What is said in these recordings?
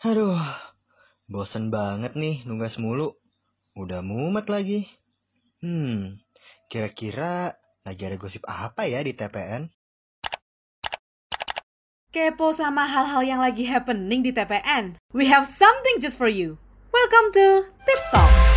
Aduh, bosen banget nih nugas mulu. Udah mumet lagi. Hmm, kira-kira lagi ada gosip apa ya di TPN? Kepo sama hal-hal yang lagi happening di TPN? We have something just for you. Welcome to Tip Talk.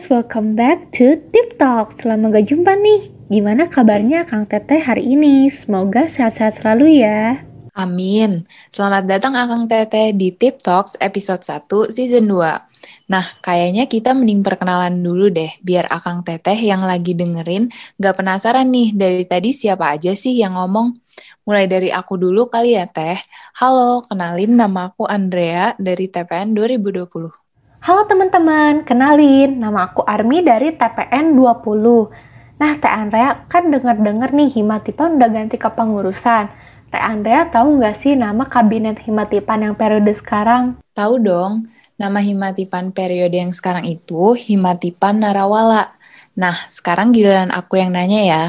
Guys, welcome back to Tip Talk. Selama gak jumpa nih. Gimana kabarnya Kang Teteh hari ini? Semoga sehat-sehat selalu ya. Amin. Selamat datang Akang Teteh di Tip Talks episode 1 season 2. Nah, kayaknya kita mending perkenalan dulu deh, biar Akang Teteh yang lagi dengerin gak penasaran nih dari tadi siapa aja sih yang ngomong. Mulai dari aku dulu kali ya Teh. Halo, kenalin nama aku Andrea dari TPN 2020. Halo teman-teman, kenalin nama aku Armi dari TPN 20. Nah, Teh Andrea kan denger-denger nih Himatipan udah ganti kepengurusan. Teh Andrea tahu nggak sih nama kabinet Himatipan yang periode sekarang? Tahu dong, nama Himatipan periode yang sekarang itu Himatipan Narawala. Nah, sekarang giliran aku yang nanya ya.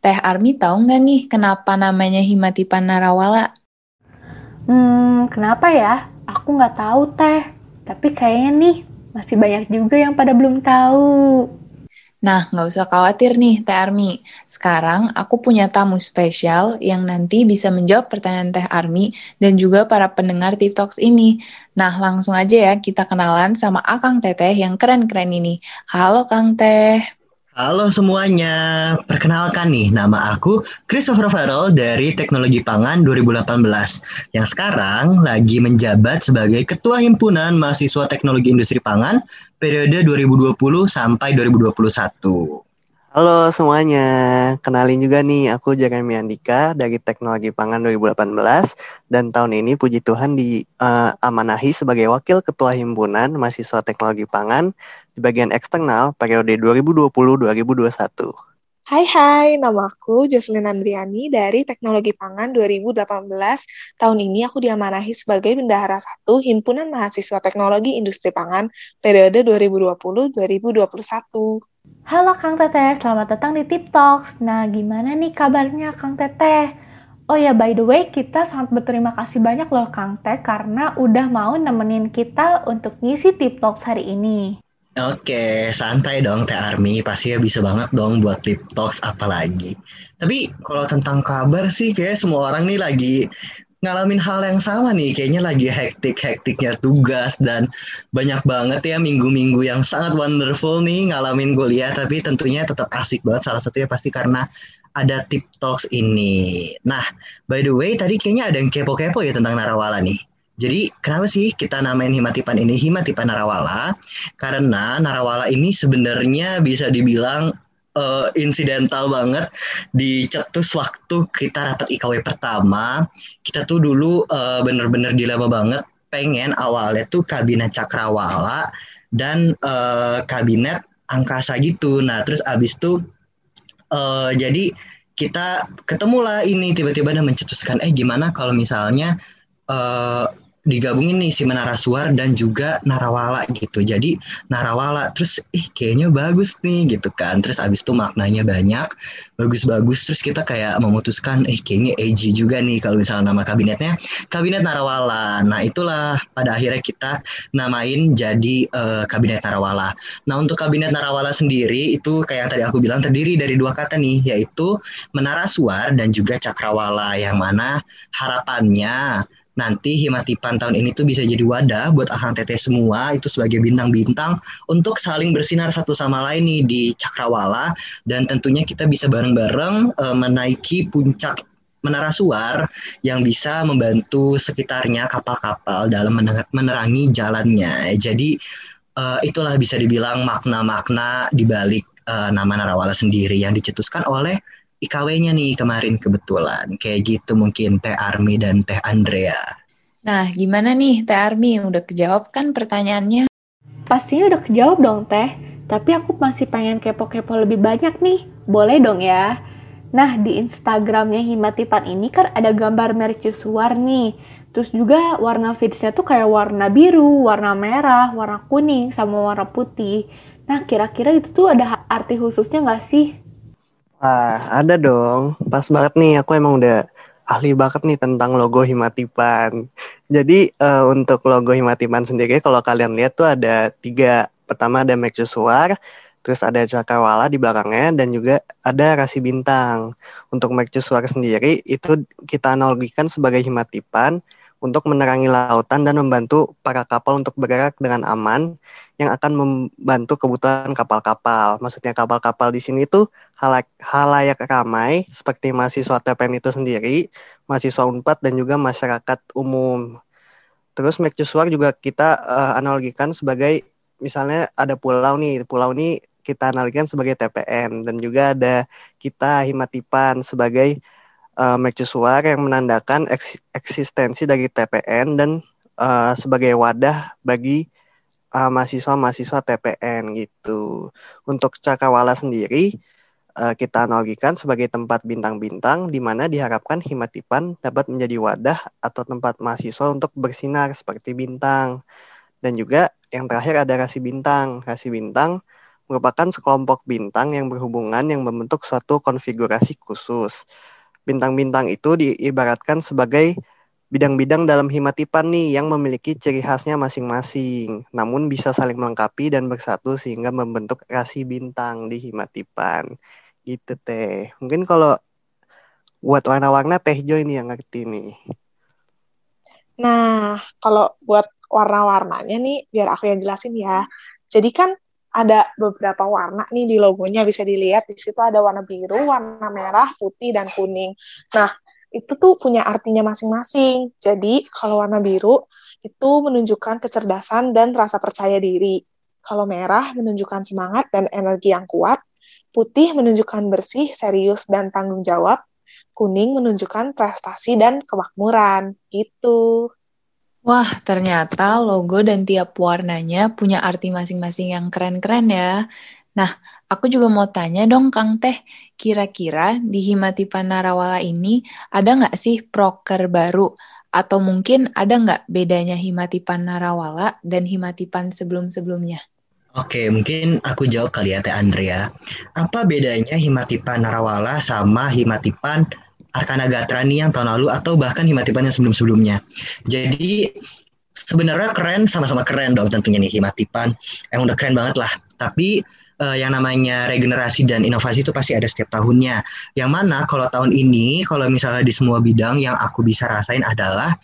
Teh Armi tahu nggak nih kenapa namanya Himatipan Narawala? Hmm, kenapa ya? Aku nggak tahu, Teh. Tapi kayaknya nih, masih banyak juga yang pada belum tahu. Nah, nggak usah khawatir nih, Teh Armi. Sekarang aku punya tamu spesial yang nanti bisa menjawab pertanyaan Teh Armi dan juga para pendengar Tip Talks ini. Nah, langsung aja ya kita kenalan sama Akang Teteh yang keren-keren ini. Halo Kang Teh. Halo semuanya, perkenalkan nih nama aku Christopher Farrell dari Teknologi Pangan 2018 yang sekarang lagi menjabat sebagai Ketua Himpunan Mahasiswa Teknologi Industri Pangan periode 2020 sampai 2021. Halo semuanya, kenalin juga nih aku Jeremy Andika dari Teknologi Pangan 2018 dan tahun ini puji Tuhan diamanahi uh, sebagai Wakil Ketua Himpunan Mahasiswa Teknologi Pangan di bagian eksternal periode 2020-2021. Hai hai, nama aku Jocelyn Andriani dari Teknologi Pangan 2018. Tahun ini aku diamanahi sebagai Bendahara 1 Himpunan Mahasiswa Teknologi Industri Pangan periode 2020-2021. Halo Kang Teteh, selamat datang di Tip Talks. Nah, gimana nih kabarnya Kang Teteh? Oh ya, by the way, kita sangat berterima kasih banyak loh Kang Teh karena udah mau nemenin kita untuk ngisi Tip Talks hari ini. Oke, santai dong Teh Army, pasti ya bisa banget dong buat tip talks apalagi. Tapi kalau tentang kabar sih kayak semua orang nih lagi ngalamin hal yang sama nih, kayaknya lagi hektik-hektiknya tugas dan banyak banget ya minggu-minggu yang sangat wonderful nih ngalamin kuliah, tapi tentunya tetap asik banget salah satunya pasti karena ada tip talks ini. Nah, by the way tadi kayaknya ada yang kepo-kepo ya tentang Narawala nih. Jadi kenapa sih kita namain Himatipan ini Himatipan Narawala? Karena Narawala ini sebenarnya bisa dibilang uh, insidental banget di cetus waktu kita rapat IKW pertama. Kita tuh dulu uh, bener-bener dilema banget pengen awalnya tuh kabinet Cakrawala dan uh, kabinet angkasa gitu. Nah terus abis tuh uh, jadi kita ketemulah ini tiba-tiba dan mencetuskan eh gimana kalau misalnya uh, digabungin nih si Menarasuar dan juga Narawala gitu. Jadi Narawala terus ih kayaknya bagus nih gitu kan. Terus abis itu maknanya banyak, bagus-bagus. Terus kita kayak memutuskan eh kayaknya AG juga nih kalau misalnya nama kabinetnya Kabinet Narawala. Nah itulah pada akhirnya kita namain jadi uh, Kabinet Narawala. Nah untuk Kabinet Narawala sendiri itu kayak yang tadi aku bilang terdiri dari dua kata nih yaitu Menarasuar dan juga Cakrawala yang mana harapannya nanti Himatipan tahun ini tuh bisa jadi wadah buat Teteh semua itu sebagai bintang-bintang untuk saling bersinar satu sama lain nih di Cakrawala dan tentunya kita bisa bareng-bareng uh, menaiki puncak menara suar yang bisa membantu sekitarnya kapal-kapal dalam menerangi jalannya. Jadi uh, itulah bisa dibilang makna-makna di balik uh, nama Narawala sendiri yang dicetuskan oleh IKW-nya nih kemarin kebetulan. Kayak gitu mungkin Teh Armi dan Teh Andrea. Nah, gimana nih Teh Armi? Udah kejawab kan pertanyaannya? Pastinya udah kejawab dong Teh. Tapi aku masih pengen kepo-kepo lebih banyak nih. Boleh dong ya? Nah, di Instagramnya Himatipan ini kan ada gambar mercusuar nih. Terus juga warna feedsnya tuh kayak warna biru, warna merah, warna kuning, sama warna putih. Nah, kira-kira itu tuh ada arti khususnya nggak sih? Wah, ada dong. Pas banget nih, aku emang udah ahli banget nih tentang logo Himatipan. Jadi uh, untuk logo Himatipan sendiri, kalau kalian lihat tuh ada tiga. Pertama ada mercusuar, terus ada cakrawala di belakangnya, dan juga ada rasi bintang. Untuk mercusuar sendiri, itu kita analogikan sebagai Himatipan, untuk menerangi lautan dan membantu para kapal untuk bergerak dengan aman yang akan membantu kebutuhan kapal-kapal. Maksudnya kapal-kapal di sini tuh halayak ramai seperti mahasiswa TPN itu sendiri, mahasiswa UNPAD dan juga masyarakat umum. Terus mercusuar juga kita uh, analogikan sebagai misalnya ada pulau nih, pulau ini kita analogikan sebagai TPN dan juga ada kita Himatipan sebagai uh, mercusuar yang menandakan eks eksistensi dari TPN dan uh, sebagai wadah bagi uh, mahasiswa-mahasiswa TPN gitu. Untuk cakrawala sendiri uh, kita analogikan sebagai tempat bintang-bintang di mana diharapkan Himatipan dapat menjadi wadah atau tempat mahasiswa untuk bersinar seperti bintang. Dan juga yang terakhir ada rasi bintang. Rasi bintang merupakan sekelompok bintang yang berhubungan yang membentuk suatu konfigurasi khusus bintang-bintang itu diibaratkan sebagai bidang-bidang dalam himatipan nih yang memiliki ciri khasnya masing-masing, namun bisa saling melengkapi dan bersatu sehingga membentuk rasi bintang di himatipan. Gitu teh. Mungkin kalau buat warna-warna teh Jo ini yang ngerti nih. Nah, kalau buat warna-warnanya nih, biar aku yang jelasin ya. Jadi kan ada beberapa warna nih di logonya bisa dilihat di situ ada warna biru, warna merah, putih dan kuning. Nah, itu tuh punya artinya masing-masing. Jadi, kalau warna biru itu menunjukkan kecerdasan dan rasa percaya diri. Kalau merah menunjukkan semangat dan energi yang kuat, putih menunjukkan bersih, serius dan tanggung jawab, kuning menunjukkan prestasi dan kemakmuran. Gitu. Wah, ternyata logo dan tiap warnanya punya arti masing-masing yang keren-keren ya. Nah, aku juga mau tanya dong Kang Teh, kira-kira di Himatipan Narawala ini ada nggak sih proker baru? Atau mungkin ada nggak bedanya Himatipan Narawala dan Himatipan sebelum-sebelumnya? Oke, mungkin aku jawab kali ya Teh Andrea. Apa bedanya Himatipan Narawala sama Himatipan Arkana Gatrani yang tahun lalu atau bahkan Himatipan yang sebelum-sebelumnya. Jadi sebenarnya keren sama-sama keren dong tentunya nih Himatipan. Yang udah keren banget lah. Tapi uh, yang namanya regenerasi dan inovasi itu pasti ada setiap tahunnya. Yang mana kalau tahun ini kalau misalnya di semua bidang yang aku bisa rasain adalah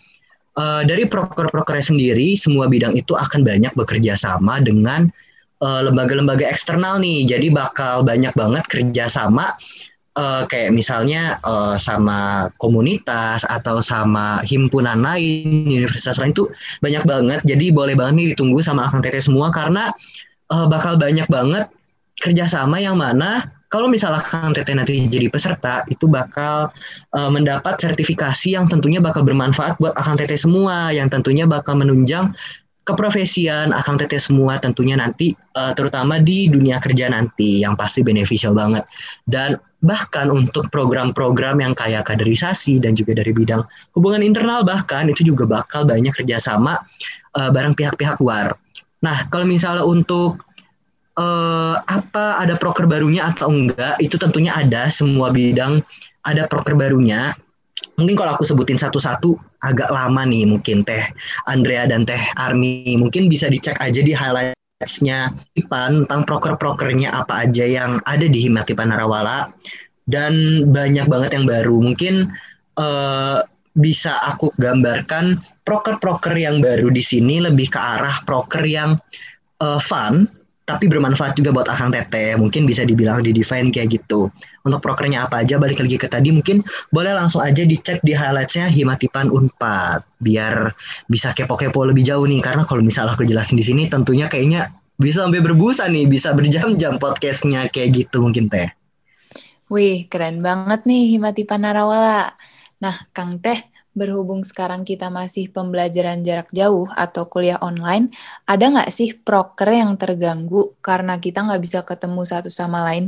uh, dari proker-prokernya sendiri semua bidang itu akan banyak bekerja sama dengan eh, lembaga-lembaga uh, eksternal nih. Jadi bakal banyak banget kerja sama uh, kayak misalnya uh, sama komunitas atau sama himpunan lain, universitas lain tuh banyak banget. Jadi boleh banget nih ditunggu sama Akang Tete semua karena uh, bakal banyak banget kerjasama yang mana kalau misalnya Kang Tete nanti jadi peserta itu bakal uh, mendapat sertifikasi yang tentunya bakal bermanfaat buat Akang Tete semua yang tentunya bakal menunjang keprofesian Akang Tete semua tentunya nanti uh, terutama di dunia kerja nanti yang pasti beneficial banget dan bahkan untuk program-program yang kayak kaderisasi dan juga dari bidang hubungan internal bahkan itu juga bakal banyak kerjasama uh, bareng pihak-pihak luar. Nah kalau misalnya untuk uh, apa ada proker barunya atau enggak itu tentunya ada semua bidang ada proker barunya. Mungkin kalau aku sebutin satu-satu agak lama nih mungkin teh Andrea dan teh Army mungkin bisa dicek aja di highlight nya Ipan tentang proker-prokernya apa aja yang ada di Himatipan Narawala dan banyak banget yang baru. Mungkin uh, bisa aku gambarkan proker-proker yang baru di sini lebih ke arah proker yang uh, fun tapi bermanfaat juga buat akang teteh. Mungkin bisa dibilang di define kayak gitu. Untuk prokernya apa aja, balik lagi ke tadi, mungkin boleh langsung aja dicek di highlightsnya Himatipan Unpad. Biar bisa kepo-kepo lebih jauh nih. Karena kalau misalnya aku jelasin di sini, tentunya kayaknya bisa sampai berbusa nih. Bisa berjam-jam podcastnya kayak gitu mungkin teh. Wih, keren banget nih Himatipan Narawala. Nah, Kang Teh, berhubung sekarang kita masih pembelajaran jarak jauh atau kuliah online, ada nggak sih proker yang terganggu karena kita nggak bisa ketemu satu sama lain?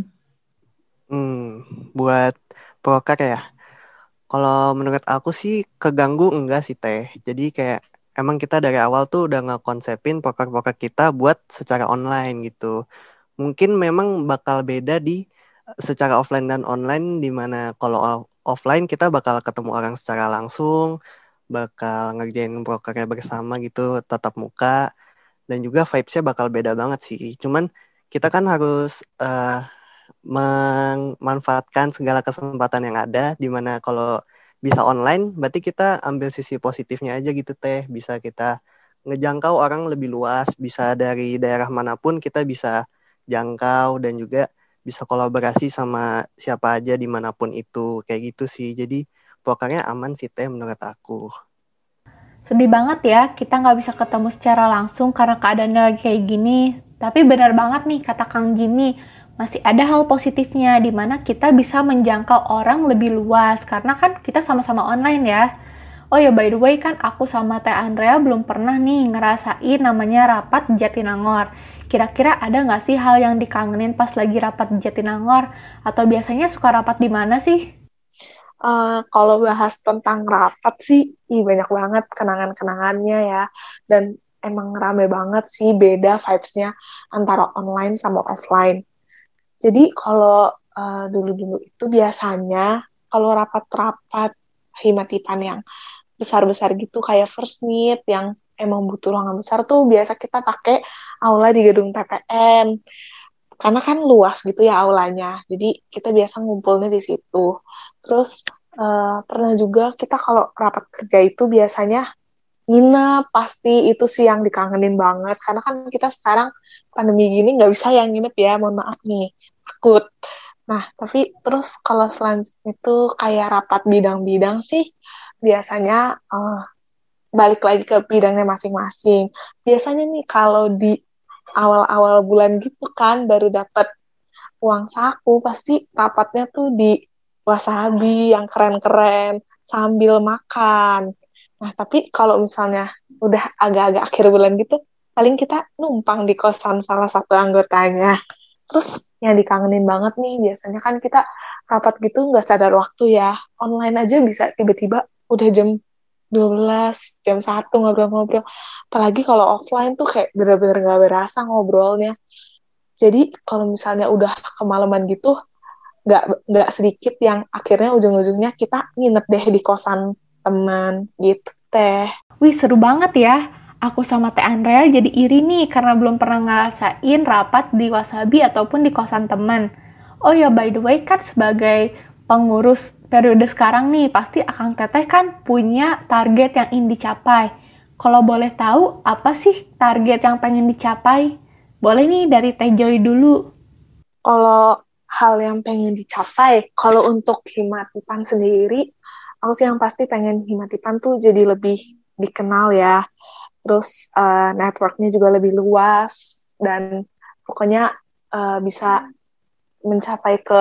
Hmm, buat proker ya. Kalau menurut aku sih keganggu enggak sih teh. Jadi kayak emang kita dari awal tuh udah ngekonsepin proker-proker kita buat secara online gitu. mungkin memang bakal beda di secara offline dan online di mana kalau offline kita bakal ketemu orang secara langsung, bakal ngerjain brokernya bersama gitu tatap muka dan juga vibes-nya bakal beda banget sih. Cuman kita kan harus uh, memanfaatkan segala kesempatan yang ada di mana kalau bisa online berarti kita ambil sisi positifnya aja gitu teh bisa kita ngejangkau orang lebih luas bisa dari daerah mana pun kita bisa jangkau dan juga bisa kolaborasi sama siapa aja di mana pun itu kayak gitu sih. Jadi pokoknya aman sih teh menurut aku. Sedih banget ya kita nggak bisa ketemu secara langsung karena keadaannya lagi kayak gini. Tapi benar banget nih kata Kang Jimmy masih ada hal positifnya di mana kita bisa menjangkau orang lebih luas. Karena kan kita sama-sama online ya. Oh ya by the way kan aku sama Teh Andrea belum pernah nih ngerasain namanya rapat di Jatinangor. Kira-kira ada nggak sih hal yang dikangenin pas lagi rapat di Jatinangor? Atau biasanya suka rapat di mana sih? Uh, kalau bahas tentang rapat sih, ih banyak banget kenangan-kenangannya ya. Dan emang rame banget sih beda vibes-nya antara online sama offline. Jadi kalau uh, dulu-dulu itu biasanya kalau rapat-rapat himatipan yang besar-besar gitu kayak first meet yang emang butuh ruangan besar tuh biasa kita pakai aula di gedung TPN karena kan luas gitu ya aulanya jadi kita biasa ngumpulnya di situ. Terus uh, pernah juga kita kalau rapat kerja itu biasanya nginep pasti itu sih yang dikangenin banget. Karena kan kita sekarang pandemi gini nggak bisa yang nginep ya mohon maaf nih takut. Nah, tapi terus kalau selanjutnya itu kayak rapat bidang-bidang sih biasanya uh, balik lagi ke bidangnya masing-masing. Biasanya nih kalau di awal-awal bulan gitu kan baru dapat uang saku pasti rapatnya tuh di wasabi yang keren-keren sambil makan. Nah, tapi kalau misalnya udah agak-agak akhir bulan gitu, paling kita numpang di kosan salah satu anggotanya. Terus yang dikangenin banget nih, biasanya kan kita rapat gitu nggak sadar waktu ya. Online aja bisa tiba-tiba udah jam 12, jam 1 ngobrol-ngobrol. Apalagi kalau offline tuh kayak bener-bener nggak berasa ngobrolnya. Jadi kalau misalnya udah kemalaman gitu, nggak nggak sedikit yang akhirnya ujung-ujungnya kita nginep deh di kosan teman gitu teh. Wih seru banget ya aku sama Teh Andrea jadi iri nih karena belum pernah ngerasain rapat di Wasabi ataupun di kosan teman. Oh ya by the way kan sebagai pengurus periode sekarang nih pasti Akang Teteh kan punya target yang ingin dicapai. Kalau boleh tahu apa sih target yang pengen dicapai? Boleh nih dari Teh Joy dulu. Kalau hal yang pengen dicapai, kalau untuk Himatipan sendiri, aku sih yang pasti pengen Himatipan tuh jadi lebih dikenal ya terus uh, networknya juga lebih luas dan pokoknya uh, bisa mencapai ke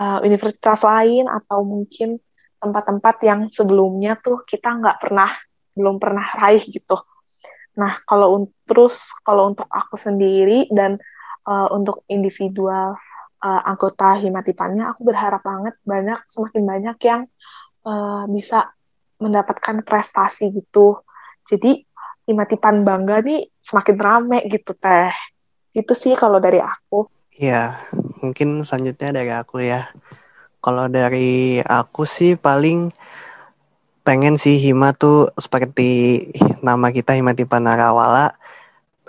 uh, universitas lain atau mungkin tempat-tempat yang sebelumnya tuh kita nggak pernah belum pernah raih gitu. Nah kalau terus kalau untuk aku sendiri dan uh, untuk individual uh, anggota himatipannya, aku berharap banget banyak semakin banyak yang uh, bisa mendapatkan prestasi gitu. Jadi Imatipan Bangga nih semakin rame gitu teh. Itu sih kalau dari aku. Iya, mungkin selanjutnya dari aku ya. Kalau dari aku sih paling pengen sih Hima tuh seperti nama kita Himatipan Narawala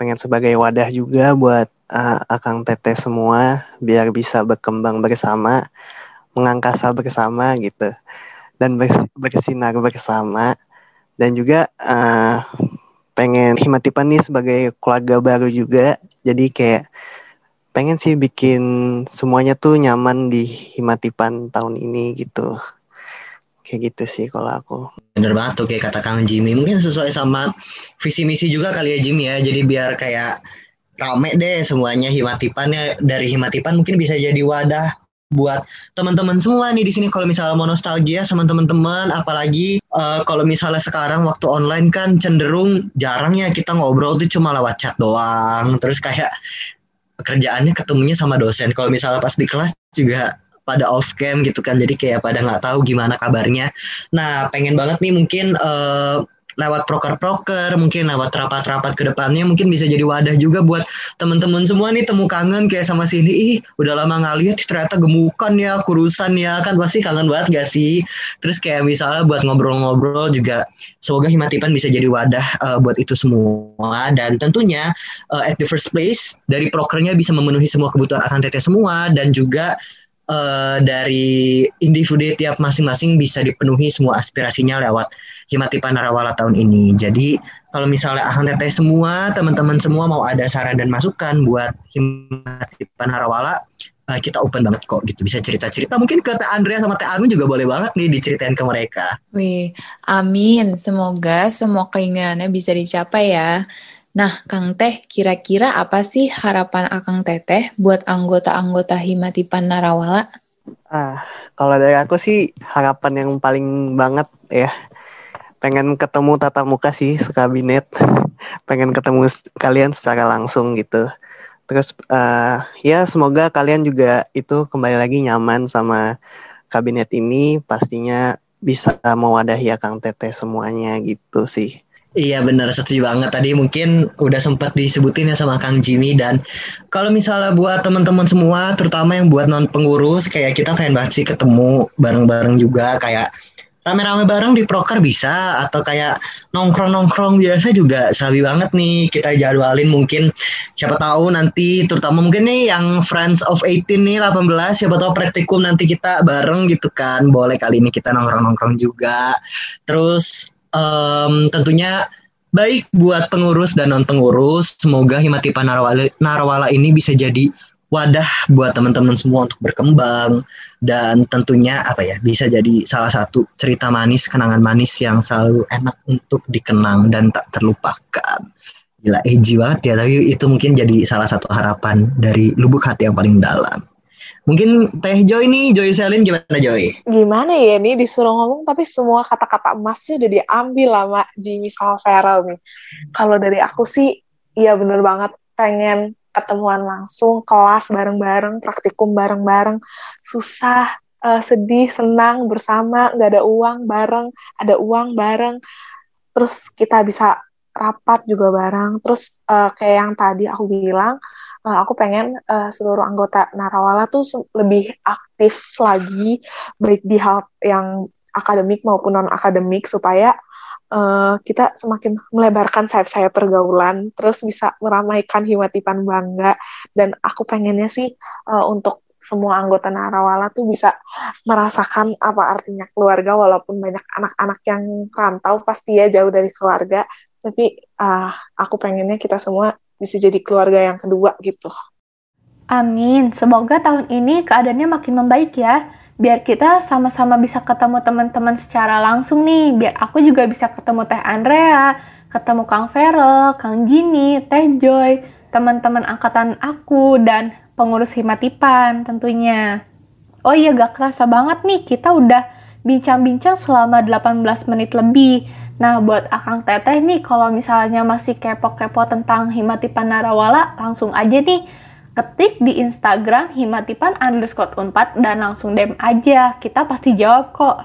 pengen sebagai wadah juga buat uh, akang teteh semua biar bisa berkembang bersama, mengangkasa bersama gitu. Dan bersinar bersama. Dan juga uh, pengen Himatipan nih sebagai keluarga baru juga. Jadi kayak pengen sih bikin semuanya tuh nyaman di Himatipan tahun ini gitu. Kayak gitu sih kalau aku. Bener banget tuh kayak kata Kang Jimmy. Mungkin sesuai sama visi misi juga kali ya Jimmy ya. Jadi biar kayak rame deh semuanya Himatipannya dari Himatipan mungkin bisa jadi wadah buat teman-teman semua nih di sini. Kalau misalnya mau nostalgia sama teman-teman apalagi uh, kalau misalnya sekarang waktu online kan cenderung jarang ya kita ngobrol tuh cuma lewat chat doang. Terus kayak kerjaannya ketemunya sama dosen. Kalau misalnya pas di kelas juga pada off cam gitu kan jadi kayak pada nggak tahu gimana kabarnya. Nah pengen banget nih mungkin uh, lewat proker-proker, mungkin lewat rapat-rapat ke depannya mungkin bisa jadi wadah juga buat teman-teman semua nih temu kangen kayak sama sini. Ih, udah lama nggak lihat ternyata gemukan ya, kurusan ya, kan pasti kangen banget gak sih? Terus kayak misalnya buat ngobrol-ngobrol juga semoga Himatipan bisa jadi wadah uh, buat itu semua dan tentunya uh, at the first place dari prokernya bisa memenuhi semua kebutuhan akan teteh semua dan juga uh, dari individu tiap masing-masing bisa dipenuhi semua aspirasinya lewat Himatipa Narawala tahun ini. Jadi kalau misalnya akan teteh semua, teman-teman semua mau ada saran dan masukan buat Himatipa Narawala, uh, kita open banget kok gitu. Bisa cerita-cerita mungkin ke Teh Andrea sama Teh Armin juga boleh banget nih diceritain ke mereka. Wih, amin. Semoga semua keinginannya bisa dicapai ya. Nah, Kang Teh, kira-kira apa sih harapan Akang Teteh buat anggota-anggota Himatipan Narawala? Ah, kalau dari aku sih harapan yang paling banget ya pengen ketemu tatap muka sih sekabinet, pengen ketemu kalian secara langsung gitu. Terus uh, ya semoga kalian juga itu kembali lagi nyaman sama kabinet ini, pastinya bisa mewadahi Akang Teteh semuanya gitu sih. Iya benar setuju banget. Tadi mungkin udah sempat disebutin ya sama Kang Jimmy dan kalau misalnya buat teman-teman semua terutama yang buat non pengurus kayak kita pengen banget sih ketemu bareng-bareng juga kayak rame-rame bareng di proker bisa atau kayak nongkrong-nongkrong biasa juga sabi banget nih. Kita jadwalin mungkin siapa tahu nanti terutama mungkin nih yang Friends of 18 nih 18 siapa tahu praktikum nanti kita bareng gitu kan. Boleh kali ini kita nongkrong-nongkrong juga. Terus um, tentunya baik buat pengurus dan non pengurus. Semoga Himatipa Narawala, Narawala ini bisa jadi wadah buat teman-teman semua untuk berkembang dan tentunya apa ya bisa jadi salah satu cerita manis kenangan manis yang selalu enak untuk dikenang dan tak terlupakan. Gila edgy banget ya tapi itu mungkin jadi salah satu harapan dari lubuk hati yang paling dalam. Mungkin Teh Joy nih, Joy Selin gimana Joy? Gimana ya nih disuruh ngomong tapi semua kata-kata emasnya udah diambil sama Jimmy Feral nih. Kalau dari aku sih, ya bener banget pengen ketemuan langsung, kelas bareng-bareng, praktikum bareng-bareng, susah, uh, sedih, senang bersama, nggak ada uang bareng, ada uang bareng, terus kita bisa rapat juga bareng, terus uh, kayak yang tadi aku bilang, uh, aku pengen uh, seluruh anggota Narawala tuh lebih aktif lagi baik di hal yang akademik maupun non akademik supaya uh, kita semakin melebarkan sayap-sayap pergaulan terus bisa meramaikan Himatipan bangga. Dan aku pengennya sih uh, untuk semua anggota Narawala tuh bisa merasakan apa artinya keluarga walaupun banyak anak-anak yang rantau pasti ya jauh dari keluarga. Tapi uh, aku pengennya kita semua bisa jadi keluarga yang kedua gitu. Amin. Semoga tahun ini keadaannya makin membaik ya. Biar kita sama-sama bisa ketemu teman-teman secara langsung nih. Biar aku juga bisa ketemu Teh Andrea, ketemu Kang Vero, Kang Jimmy, Teh Joy, teman-teman angkatan aku, dan pengurus Himatipan tentunya. Oh iya, gak kerasa banget nih kita udah bincang-bincang selama 18 menit lebih. Nah, buat Akang Teteh nih, kalau misalnya masih kepo-kepo tentang Himatipan Narawala, langsung aja nih ketik di Instagram himatipan underscore unpad dan langsung DM aja. Kita pasti jawab kok.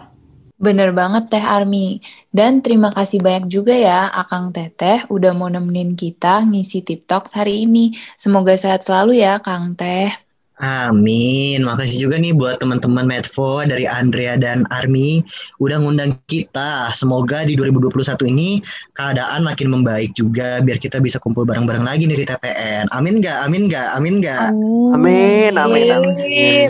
Bener banget Teh Armi. Dan terima kasih banyak juga ya Akang Teteh udah mau nemenin kita ngisi TikTok hari ini. Semoga sehat selalu ya Kang Teh. Amin. Makasih juga nih buat teman-teman Medfo dari Andrea dan Army udah ngundang kita. Semoga di 2021 ini keadaan makin membaik juga biar kita bisa kumpul bareng-bareng lagi nih di TPN. Amin nggak? Amin nggak? Amin nggak? Amin. Amin. Amin.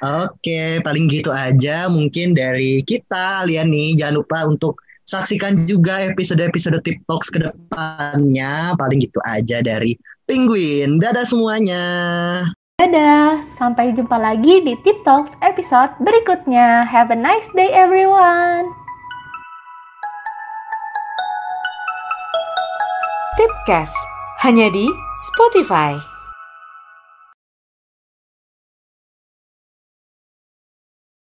Oke, paling gitu aja mungkin dari kita kalian nih. Jangan lupa untuk saksikan juga episode-episode Tip Talks ke depannya. Paling gitu aja dari Penguin. Dadah semuanya. Dadah, sampai jumpa lagi di Tip Talks episode berikutnya. Have a nice day everyone. Tipcast hanya di Spotify.